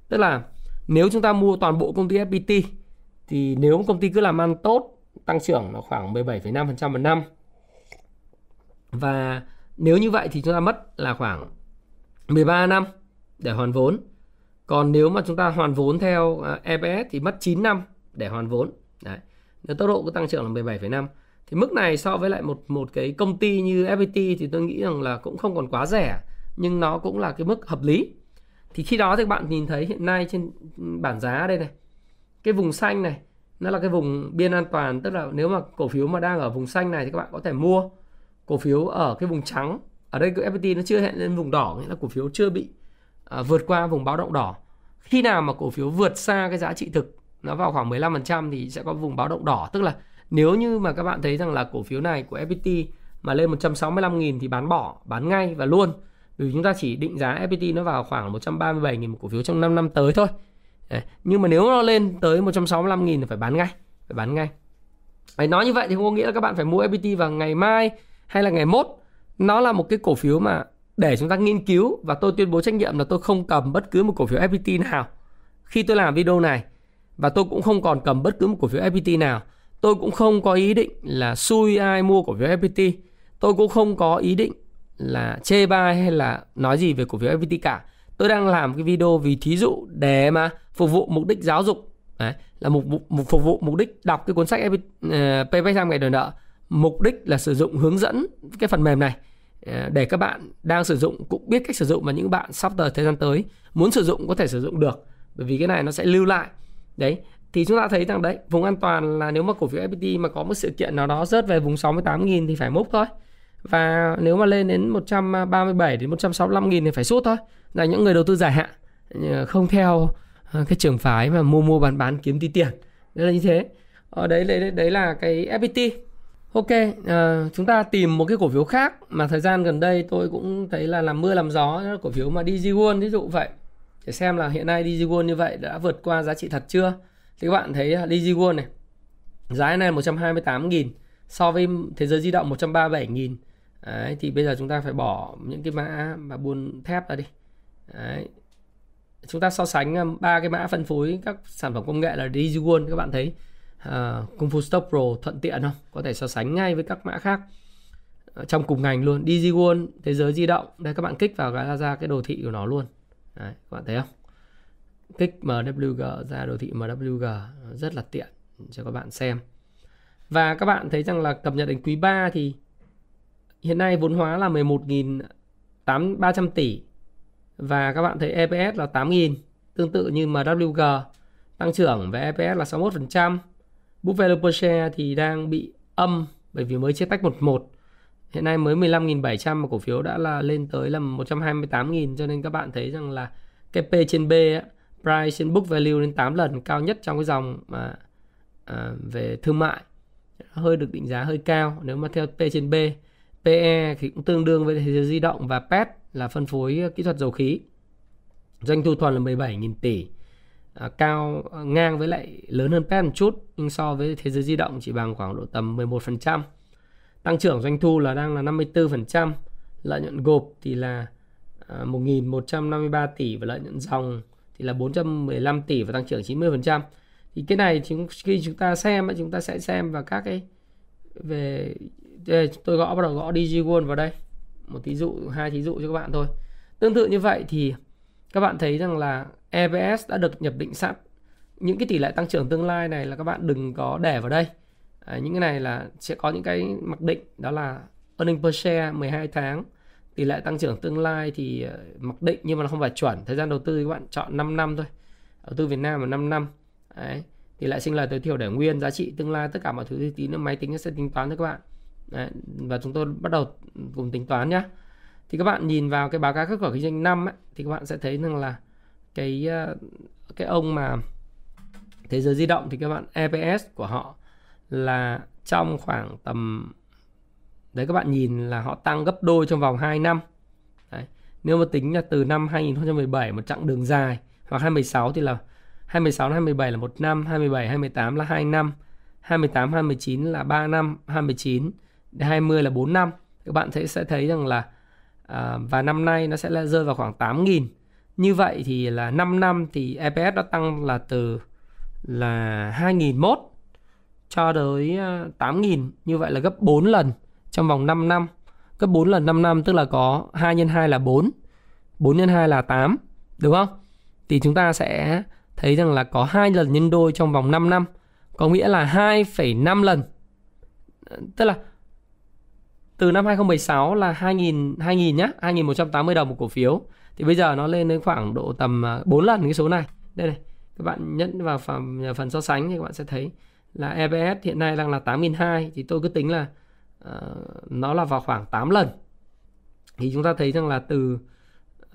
Tức là nếu chúng ta mua toàn bộ công ty FPT thì nếu công ty cứ làm ăn tốt tăng trưởng nó khoảng 17,5% một năm. Và nếu như vậy thì chúng ta mất là khoảng 13 năm để hoàn vốn. Còn nếu mà chúng ta hoàn vốn theo à, EPS thì mất 9 năm để hoàn vốn. Đấy. nếu tốc độ cứ tăng trưởng là 17,5 thì mức này so với lại một một cái công ty như FPT thì tôi nghĩ rằng là cũng không còn quá rẻ nhưng nó cũng là cái mức hợp lý. Thì khi đó thì các bạn nhìn thấy hiện nay trên bảng giá đây này cái vùng xanh này nó là cái vùng biên an toàn. Tức là nếu mà cổ phiếu mà đang ở vùng xanh này thì các bạn có thể mua cổ phiếu ở cái vùng trắng. Ở đây cái FPT nó chưa hẹn lên vùng đỏ nghĩa là cổ phiếu chưa bị à, vượt qua vùng báo động đỏ. Khi nào mà cổ phiếu vượt xa cái giá trị thực nó vào khoảng 15% thì sẽ có vùng báo động đỏ. Tức là nếu như mà các bạn thấy rằng là cổ phiếu này của FPT mà lên 165.000 thì bán bỏ bán ngay và luôn vì chúng ta chỉ định giá FPT nó vào khoảng 137.000 một cổ phiếu trong 5 năm tới thôi. Đấy. Nhưng mà nếu nó lên tới 165 nghìn thì phải bán ngay phải bán ngay. Đấy, nói như vậy thì không có nghĩa là các bạn phải mua FPT vào ngày mai hay là ngày mốt. Nó là một cái cổ phiếu mà để chúng ta nghiên cứu và tôi tuyên bố trách nhiệm là tôi không cầm bất cứ một cổ phiếu FPT nào khi tôi làm video này. Và tôi cũng không còn cầm bất cứ một cổ phiếu FPT nào. Tôi cũng không có ý định là xui ai mua cổ phiếu FPT tôi cũng không có ý định là chê bai hay là nói gì về cổ phiếu FPT cả. Tôi đang làm cái video vì thí dụ để mà phục vụ mục đích giáo dục. Đấy, là mục, mục, mục phục vụ mục đích đọc cái cuốn sách uh, ờ, Payback Time ngày đòi nợ. Mục đích là sử dụng hướng dẫn cái phần mềm này ờ, để các bạn đang sử dụng cũng biết cách sử dụng và những bạn sắp tới thời gian tới muốn sử dụng có thể sử dụng được bởi vì cái này nó sẽ lưu lại. Đấy thì chúng ta thấy rằng đấy vùng an toàn là nếu mà cổ phiếu FPT mà có một sự kiện nào đó rớt về vùng 68.000 thì phải múc thôi và nếu mà lên đến 137 đến 165 nghìn thì phải rút thôi. Là những người đầu tư dài hạn. Ờ, không theo ờ, cái trường phái mà mua mua bán bán kiếm tí tiền. Đấy là như thế. Ờ, Ở đấy đấy đấy là cái FPT ok à, chúng ta tìm một cái cổ phiếu khác mà thời gian gần đây tôi cũng thấy là làm mưa làm gió. Đó là cổ phiếu mà DG World ví dụ vậy. Để xem là hiện nay DG World như vậy đã vượt qua giá trị thật chưa? Thì các bạn thấy DG World này giá này 128 nghìn so với thế giới di động 137 nghìn. Đấy, thì bây giờ chúng ta phải bỏ những cái mã mà buôn thép ra đi. Đấy. chúng ta so sánh um, ba cái mã phân phối các sản phẩm công nghệ là DigiWon các bạn thấy. Uh, Kung Fu Stock Pro thuận tiện không? Có thể so sánh ngay với các mã khác. Ờ, trong cùng ngành luôn DigiWon thế giới di động. Đây các bạn kích vào cái ra cái đồ thị của nó luôn. Đấy, các bạn thấy không? Kích MWG ra đồ thị MWG rất là tiện cho các bạn xem. Và các bạn thấy rằng là cập nhật đến quý 3 thì hiện nay vốn hóa là 11.300 tỷ và các bạn thấy EPS là 8.000 tương tự như MWG tăng trưởng về EPS là 61% book value per share thì đang bị âm bởi vì mới chia tách 11 hiện nay mới 15.700 mà cổ phiếu đã là lên tới là 128.000 cho nên các bạn thấy rằng là cái P trên B á, price trên book value lên 8 lần cao nhất trong cái dòng mà à, về thương mại. Hơi được định giá hơi cao nếu mà theo P trên B. PE thì cũng tương đương với thế giới di động và PET là phân phối ờ, kỹ thuật dầu khí. Doanh thu thuần là 17.000 tỷ. À, cao ờ, ngang với lại lớn hơn PET một chút nhưng so với thế giới di động chỉ bằng khoảng độ tầm 11%. Tăng trưởng doanh thu là đang là 54%, lợi nhuận gộp thì là ờ, à, 1.153 tỷ và lợi nhuận dòng thì là 415 tỷ và tăng trưởng 90%. Thì cái này thì khi chúng ta xem chúng ta sẽ xem vào các cái về đây, tôi gõ bắt đầu gõ DigiWon vào đây. Một thí dụ hai thí dụ cho các bạn thôi. Tương tự như vậy thì các bạn thấy rằng là EPS đã được nhập định sẵn. Những cái tỷ lệ tăng trưởng tương lai này là các bạn đừng có để vào đây. À, những cái này là sẽ có những cái mặc định. Đó là earning per share 12 tháng. Tỷ lệ tăng trưởng tương lai thì ờ, mặc định nhưng mà nó không phải chuẩn. Thời gian đầu tư thì các bạn chọn 5 năm thôi. Đầu tư Việt Nam là 5 năm. Đấy. tỷ lệ sinh lời tối thiểu để nguyên giá trị tương lai tất cả mọi thứ thì tí nữa máy tính sẽ tính toán cho các bạn. Đấy, và chúng tôi bắt đầu cùng tính toán nhé thì các bạn nhìn vào cái báo cáo kết quả kinh doanh năm ấy, thì các bạn sẽ thấy rằng là cái ờ, cái ông mà thế giới di động thì các bạn EPS của họ là trong khoảng tầm đấy các bạn nhìn là họ tăng gấp đôi trong vòng 2 năm đấy. nếu mà tính là từ năm 2017 một chặng đường dài hoặc 2016 thì là 2016 đến 2017 là một năm 2017 2018 là 2 năm 2018 2019 là 3 năm 2019 20 là 4 năm. Các bạn sẽ sẽ thấy rằng là à, và năm nay nó sẽ là rơi vào khoảng 8.000 như vậy thì là 5 năm thì EPS nó tăng là từ là 2001 cho tới à, 8.000 như vậy là gấp 4 lần trong vòng 5 năm. Gấp 4 lần 5 năm tức là có 2 x 2 là 4 4 x 2 là 8 đúng không? Thì chúng ta sẽ thấy rằng là có hai lần nhân đôi trong vòng 5 năm. Có nghĩa là 2,5 lần. Tức là từ năm 2016 là 2.000 2.000 nhá, 2.180 đồng một cổ phiếu. Thì bây giờ nó lên đến khoảng độ tầm à, 4 lần cái số này. Đây này, các bạn nhấn vào phần, à, phần so sánh thì các bạn sẽ thấy là EPS hiện nay đang là 8.200 thì tôi cứ tính là uh, nó là vào khoảng 8 lần. Thì chúng ta thấy rằng là từ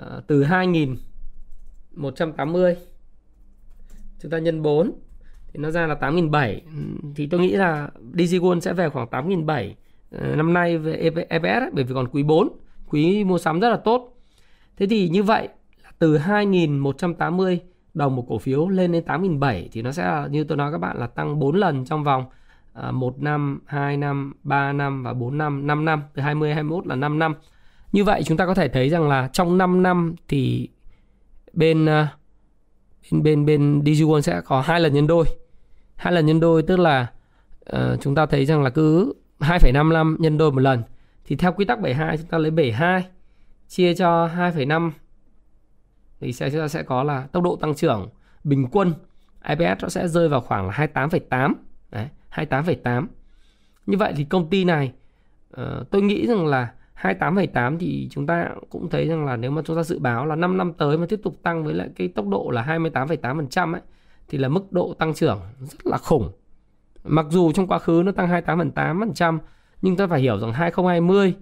uh, từ 2.180 chúng ta nhân 4 thì nó ra là 8.700 thì tôi nghĩ là DigiGold sẽ về khoảng 8.700 Ờ, năm nay về EPS ấy, bởi vì còn quý 4 quý mua sắm rất là tốt thế thì như vậy từ 2.180 đồng một cổ phiếu lên đến 8.700 thì nó sẽ là như tôi nói các bạn là tăng 4 lần trong vòng ờ, 1 năm, 2 năm, 3 năm và 4 năm, 5 năm, từ 20 21 là 5 năm. Như vậy chúng ta có thể thấy rằng là trong 5 năm thì bên ờ, bên bên bên DigiWon sẽ có hai lần nhân đôi. Hai lần nhân đôi tức là uh, chúng ta thấy rằng là cứ 2,55 nhân đôi một lần. Thì theo quy tắc 72 chúng ta lấy 72 chia cho 2,5 thì sẽ chúng ta sẽ có là tốc độ tăng trưởng bình quân IPS nó sẽ rơi vào khoảng là 28,8 đấy 28,8 như vậy thì công ty này uh, tôi nghĩ rằng là 28,8 thì chúng ta cũng thấy rằng là nếu mà chúng ta dự báo là 5 năm tới mà tiếp tục tăng với lại cái tốc độ là 28,8% ấy thì là mức độ tăng trưởng rất là khủng. Mặc dù trong quá khứ nó tăng 28,8% nhưng ta phải hiểu rằng 2020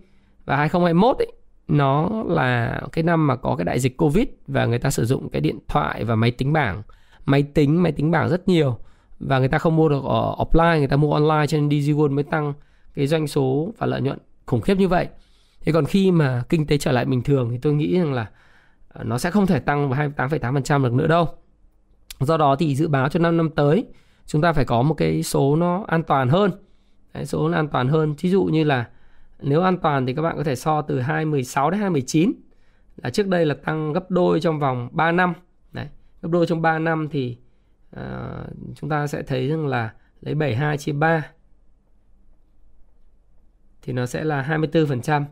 và 2021 ấy nó là cái năm mà có cái đại dịch Covid và người ta sử dụng cái điện thoại và máy tính bảng, máy tính, máy tính bảng rất nhiều và người ta không mua được ở offline, người ta mua online cho nên DigiWorld mới tăng cái doanh số và lợi nhuận khủng khiếp như vậy. Thế còn khi mà kinh tế trở lại bình thường thì tôi nghĩ rằng là ờ, nó sẽ không thể tăng vào 28,8% được nữa đâu. Do đó thì dự báo cho 5 năm tới chúng ta phải có một cái số nó an toàn hơn. Đấy, số nó an toàn hơn. thí dụ như là nếu an toàn thì các bạn có thể so từ 2016 đến 2019 là trước đây là tăng gấp đôi trong vòng 3 năm. Đấy, gấp đôi trong 3 năm thì uh, chúng ta sẽ thấy rằng là lấy 72 chia 3 thì nó sẽ là 24% à,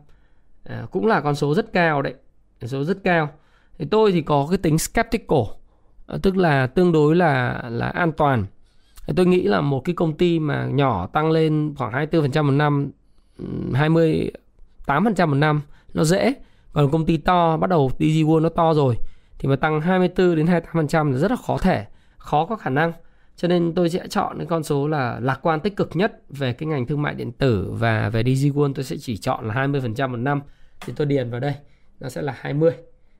ờ, cũng là con số rất cao đấy con số rất cao thì tôi thì có cái tính skeptical à, tức là tương đối là là an toàn tôi nghĩ là một cái công ty mà nhỏ tăng lên khoảng 24% một năm 28% một năm nó dễ. Còn công ty to, bắt đầu DG World nó to rồi, thì mà tăng 24 đến 28% là rất là khó thể, khó có khả năng. Cho nên tôi sẽ chọn cái con số là lạc quan tích cực nhất về cái ngành thương mại điện tử và về DigiWon tôi sẽ chỉ chọn là 20% một năm. Thì tôi điền vào đây, nó sẽ là 20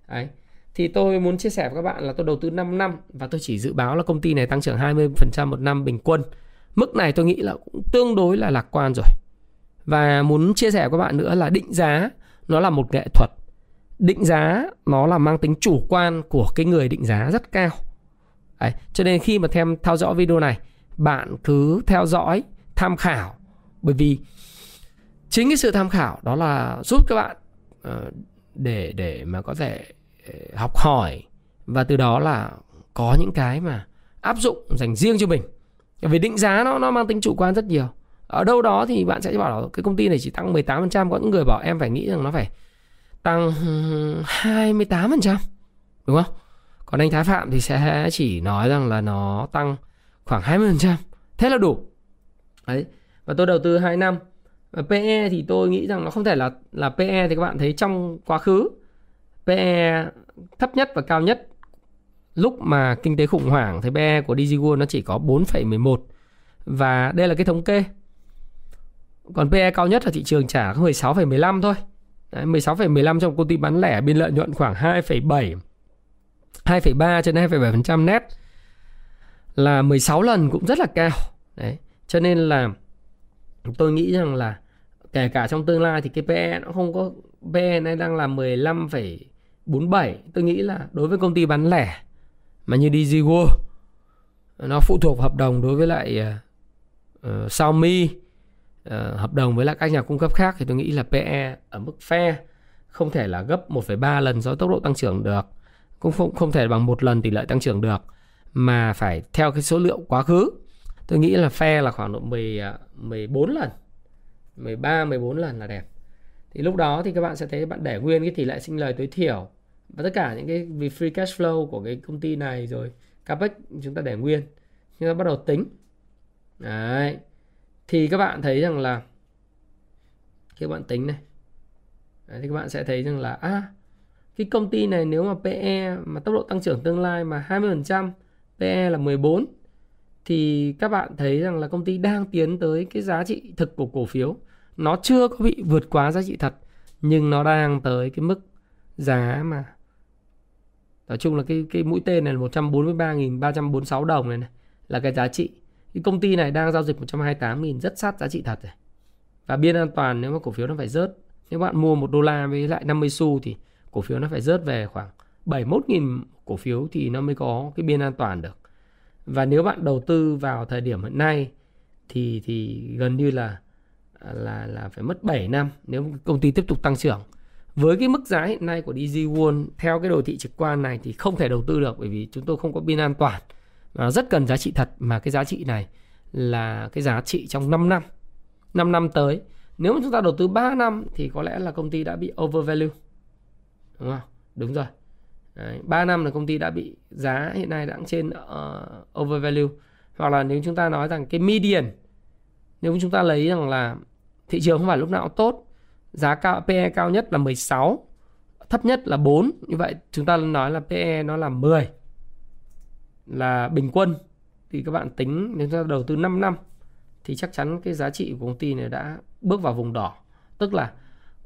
đấy thì tôi muốn chia sẻ với các bạn là tôi đầu tư 5 năm và tôi chỉ dự báo là công ty này tăng trưởng 20% một năm bình quân. Mức này tôi nghĩ là cũng tương đối là lạc quan rồi. Và muốn chia sẻ với các bạn nữa là định giá nó là một nghệ thuật. Định giá nó là mang tính chủ quan của cái người định giá rất cao. Đấy, cho nên khi mà thêm theo dõi video này bạn cứ theo dõi tham khảo. Bởi vì chính cái sự tham khảo đó là giúp các bạn uh, để để mà có thể học hỏi và từ đó là có những cái mà áp dụng dành riêng cho mình về định giá nó nó mang tính chủ quan rất nhiều ở đâu đó thì bạn sẽ bảo là cái công ty này chỉ tăng 18% có những người bảo em phải nghĩ rằng nó phải tăng 28% đúng không còn anh Thái Phạm thì sẽ chỉ nói rằng là nó tăng khoảng 20%. Thế là đủ. Đấy. Và tôi đầu tư 2 năm. Và PE thì tôi nghĩ rằng nó không thể là là PE thì các bạn thấy trong quá khứ PE thấp nhất và cao nhất lúc mà kinh tế khủng hoảng thì PE của DigiWorld nó chỉ có 4,11 và đây là cái thống kê. Còn PE cao nhất là thị trường trả 16,15 thôi. Đấy, 16,15 trong công ty bán lẻ biên lợi nhuận khoảng 2,7 2,3 trên 2,7% net là 16 lần cũng rất là cao. Đấy. Cho nên là tôi nghĩ rằng là kể cả trong tương lai thì cái PE nó không có PE này đang là 15, 47 Tôi nghĩ là đối với công ty bán lẻ mà như DigiWorld nó phụ thuộc hợp đồng đối với lại uh, Xiaomi uh, hợp đồng với lại các nhà cung cấp khác thì tôi nghĩ là PE ở mức fair không thể là gấp 1,3 lần do tốc độ tăng trưởng được cũng không, không thể bằng một lần tỷ lệ tăng trưởng được mà phải theo cái số liệu quá khứ. Tôi nghĩ là phe là khoảng độ 10, 14 lần 13 14 lần là đẹp thì lúc đó thì các bạn sẽ thấy bạn để nguyên cái tỷ lệ sinh lời tối thiểu. Và tất cả những cái vì free cash flow của cái công ty này rồi capex chúng ta để nguyên. Chúng ta bắt đầu tính. Đấy. Thì các bạn thấy rằng là khi các bạn tính này đấy, thì các bạn sẽ thấy rằng là à cái công ty này nếu mà PE mà tốc độ tăng trưởng tương lai mà 20% PE là 14 thì các bạn thấy rằng là công ty đang tiến tới cái giá trị thực của cổ phiếu nó chưa có bị vượt quá giá trị thật nhưng nó đang tới cái mức giá mà nói chung là cái cái mũi tên này là 143.346 đồng này, này là cái giá trị cái công ty này đang giao dịch 128.000 rất sát giá trị thật rồi và biên an toàn nếu mà cổ phiếu nó phải rớt nếu bạn mua một đô la với lại 50 xu thì cổ phiếu nó phải rớt về khoảng 71.000 cổ phiếu thì nó mới có cái biên an toàn được. Và nếu bạn đầu tư vào thời điểm hiện nay thì thì gần như là là là phải mất 7 năm nếu công ty tiếp tục tăng trưởng. Với cái mức giá hiện nay của DG World theo cái đồ thị trực quan này thì không thể đầu tư được bởi vì chúng tôi không có biên an toàn. Nó rất cần giá trị thật mà cái giá trị này là cái giá trị trong 5 năm. 5 năm tới. Nếu mà chúng ta đầu tư 3 năm thì có lẽ là công ty đã bị overvalue. Đúng không? Đúng rồi. Đấy, 3 năm là công ty đã bị giá hiện nay đã trên uh, overvalue. Hoặc là nếu chúng ta nói rằng cái median nếu chúng ta lấy rằng là thị trường không phải lúc nào cũng tốt. Giá cao PE cao nhất là 16 thấp nhất là 4 như vậy chúng ta nói là PE nó là 10 là bình quân. Thì các bạn tính nếu chúng ta đầu tư 5 năm thì chắc chắn cái giá trị của công ty này đã bước vào vùng đỏ. Tức là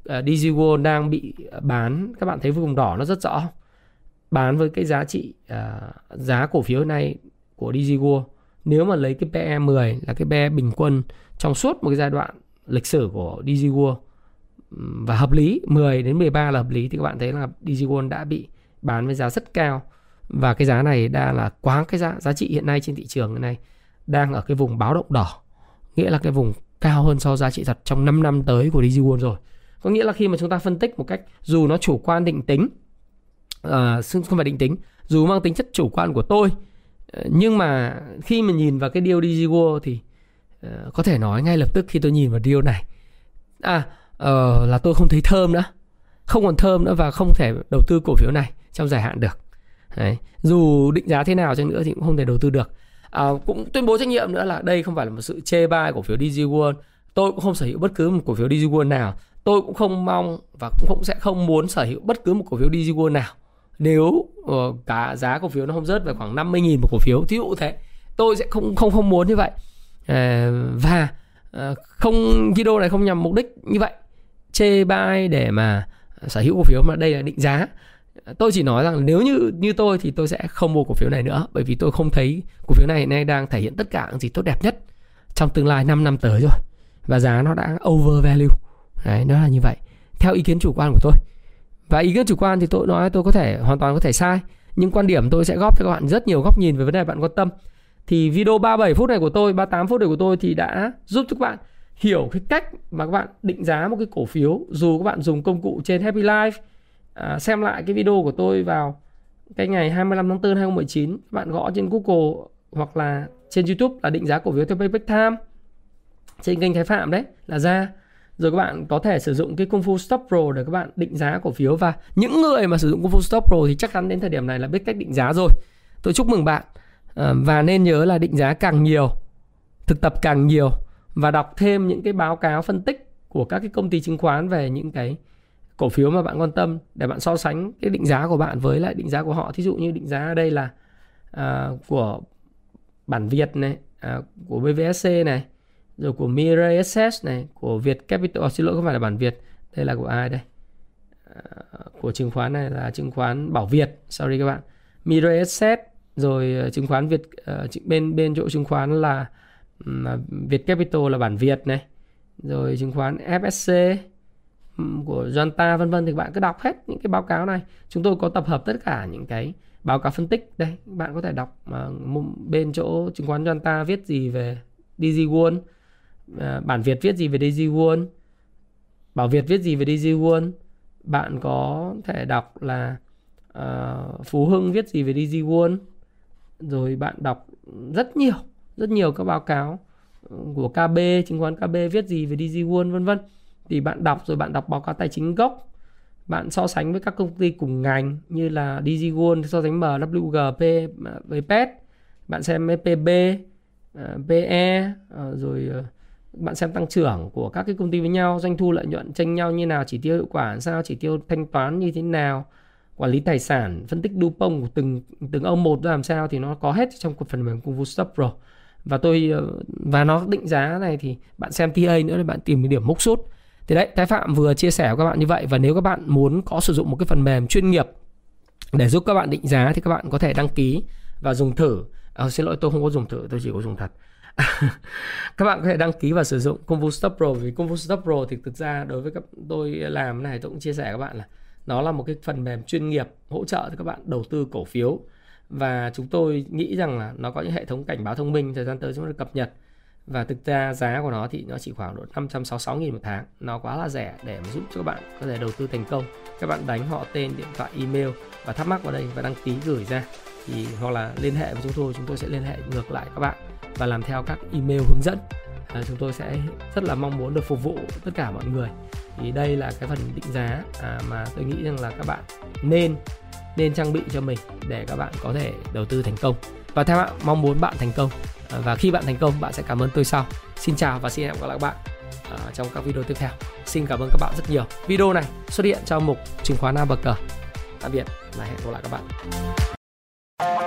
ờ, uh, DigiWorld đang bị ờ, bán. Các bạn thấy vùng đỏ nó rất rõ. Bán với cái giá trị uh, giá cổ phiếu này của DigiWorld nếu mà lấy cái PE 10 là cái PE bình quân trong suốt một cái giai đoạn lịch sử của DG World. Và hợp lý 10 đến 13 là hợp lý. Thì các bạn thấy là DG World đã bị bán với giá rất cao. Và cái giá này đang là quá cái giá giá trị hiện nay trên thị trường này đang ở cái vùng báo động đỏ. Nghĩa là cái vùng cao hơn so giá trị thật trong 5 năm tới của DG World rồi. Có nghĩa là khi mà chúng ta phân tích một cách dù nó chủ quan định tính uh, không phải định tính dù mang tính chất chủ quan của tôi ờ, nhưng mà khi mà nhìn vào cái deal DG World thì uh, có thể nói ngay lập tức khi tôi nhìn vào deal này. À uh, là tôi không thấy thơm nữa. Không còn thơm nữa và không thể đầu tư cổ phiếu này trong dài hạn được. Đấy. dù định giá thế nào chăng nữa thì cũng không thể đầu tư được. À, cũng tuyên bố trách nhiệm nữa là đây không phải là một sự chê bai cổ phiếu DG World. Tôi cũng không sở hữu bất cứ một cổ phiếu DG World nào. Tôi cũng không mong và cũng không sẽ không muốn sở hữu bất cứ một cổ phiếu DG World nào. Nếu uh, cả giá cổ phiếu nó không rớt về khoảng 50.000 một cổ phiếu thí dụ thế tôi sẽ không không không muốn như vậy. Ờ, và ờ, không, video này không nhằm mục đích như vậy. Chê bai để mà sở hữu cổ phiếu mà đây là định giá. Tôi chỉ nói rằng nếu như như tôi thì tôi sẽ không mua cổ phiếu này nữa, bởi vì tôi không thấy cổ phiếu này nay đang thể hiện tất cả những gì tốt đẹp nhất trong tương lai 5 năm tới rồi. Và giá nó đã over value đấy, nó là như vậy. Theo ý kiến chủ quan của tôi. Và ý kiến chủ quan thì tôi nói tôi có thể, hoàn toàn có thể sai. Nhưng quan điểm tôi sẽ góp cho các bạn rất nhiều góc nhìn về vấn đề bạn quan tâm thì video 37 phút này của tôi 38 phút này của tôi thì đã giúp cho các bạn hiểu cái cách mà các bạn định giá một cái cổ phiếu. Dù các bạn dùng công cụ trên Happy Life à, xem lại cái video của tôi vào cái ngày 25 tháng 4 2019 các bạn gõ trên Google hoặc là trên YouTube là định giá cổ phiếu theo Payback Time trên kênh Thái Phạm đấy là ra. Rồi các bạn có thể sử dụng cái công phu Stop Pro để các bạn định giá cổ phiếu. Và những người mà sử dụng công phu Stop Pro thì chắc chắn đến thời điểm này là biết cách định giá rồi. Tôi chúc mừng bạn. Ờ, và nên nhớ là định giá càng nhiều thực tập càng nhiều và đọc thêm những cái báo cáo phân tích của các cái công ty chứng khoán về những cái cổ phiếu mà bạn quan tâm để bạn so sánh cái định giá của bạn với lại định giá của họ. Thí dụ như định giá ở đây là à, của bản Việt này à, của BVSC này rồi của Mirai Assets này của Việt Capital. À, xin lỗi không phải là bản Việt đây là của ai đây? À, của chứng khoán này là chứng khoán Bảo Việt sorry các bạn. Mirai Assets rồi ờ, chứng khoán Việt ờ, bên bên chỗ chứng khoán là à, Việt Capital là bản Việt này. Rồi chứng khoán FSC của Janta vân vân thì bạn cứ đọc hết những cái báo cáo này. Chúng tôi có tập hợp tất cả những cái báo cáo phân tích. Đây bạn có thể đọc mà bên chỗ chứng khoán Janta viết gì về DG World ờ, bản Việt viết gì về DG World Bảo Việt viết gì về DG World. Bạn có thể đọc là uh, Phú Hưng viết gì về DG World rồi bạn đọc rất nhiều rất nhiều các báo cáo của KB chứng khoán KB viết gì về DG World, vân vân. Thì bạn đọc rồi bạn đọc báo cáo tài chính gốc. Bạn so sánh với các công ty cùng ngành như là DG World, so sánh MWGP với PET bạn xem PB ờ, PE ờ, rồi ờ, bạn xem tăng trưởng của các cái công ty với nhau, doanh thu lợi nhuận tranh nhau như nào, chỉ tiêu hiệu quả sao, chỉ tiêu thanh toán như thế nào quản lý tài sản phân tích Dupont của từng từng ông một ra làm sao thì nó có hết trong phần mềm Kung Fu Stop Pro và tôi ờ, và nó định giá này thì bạn xem TA nữa để bạn tìm cái điểm mốc sút thì đấy Thái Phạm vừa chia sẻ với các bạn như vậy. Và nếu các bạn muốn có sử dụng một cái phần mềm chuyên nghiệp để giúp các bạn định giá thì các bạn có thể đăng ký và dùng thử. À, xin lỗi tôi không có dùng thử tôi chỉ có dùng thật. Các bạn có thể đăng ký và sử dụng Kung Fu Stop Pro. Vì Kung Fu Stop Pro thì thực ra đối với các tôi làm này tôi cũng chia sẻ các bạn là nó là một cái phần mềm chuyên nghiệp hỗ trợ cho các bạn đầu tư cổ phiếu. Và chúng tôi nghĩ rằng là nó có những hệ thống cảnh báo thông minh, thời gian tới chúng tôi cập nhật. Và thực ra giá của nó thì nó chỉ khoảng độ 566 000 một tháng. Nó quá là rẻ để mà giúp cho các bạn có thể đầu tư thành công. Các bạn đánh họ tên, điện thoại, email và thắc mắc vào đây, và đăng ký gửi ra. Thì hoặc là liên hệ với chúng tôi chúng tôi sẽ liên hệ ngược lại các bạn và làm theo các email hướng dẫn à, chúng tôi sẽ rất là mong muốn được phục vụ tất cả mọi người. Thì đây là cái phần định giá à, mà tôi nghĩ rằng là các bạn nên nên trang bị cho mình để các bạn có thể đầu tư thành công. Và theo bạn mong muốn bạn thành công. À, và khi bạn thành công bạn sẽ cảm ơn tôi sau. Xin chào và xin hẹn gặp lại các bạn à, trong các video tiếp theo. Xin cảm ơn các bạn rất nhiều. Video này xuất hiện trong mục chứng khoán bờ cờ. Tạm biệt và hẹn gặp lại các bạn.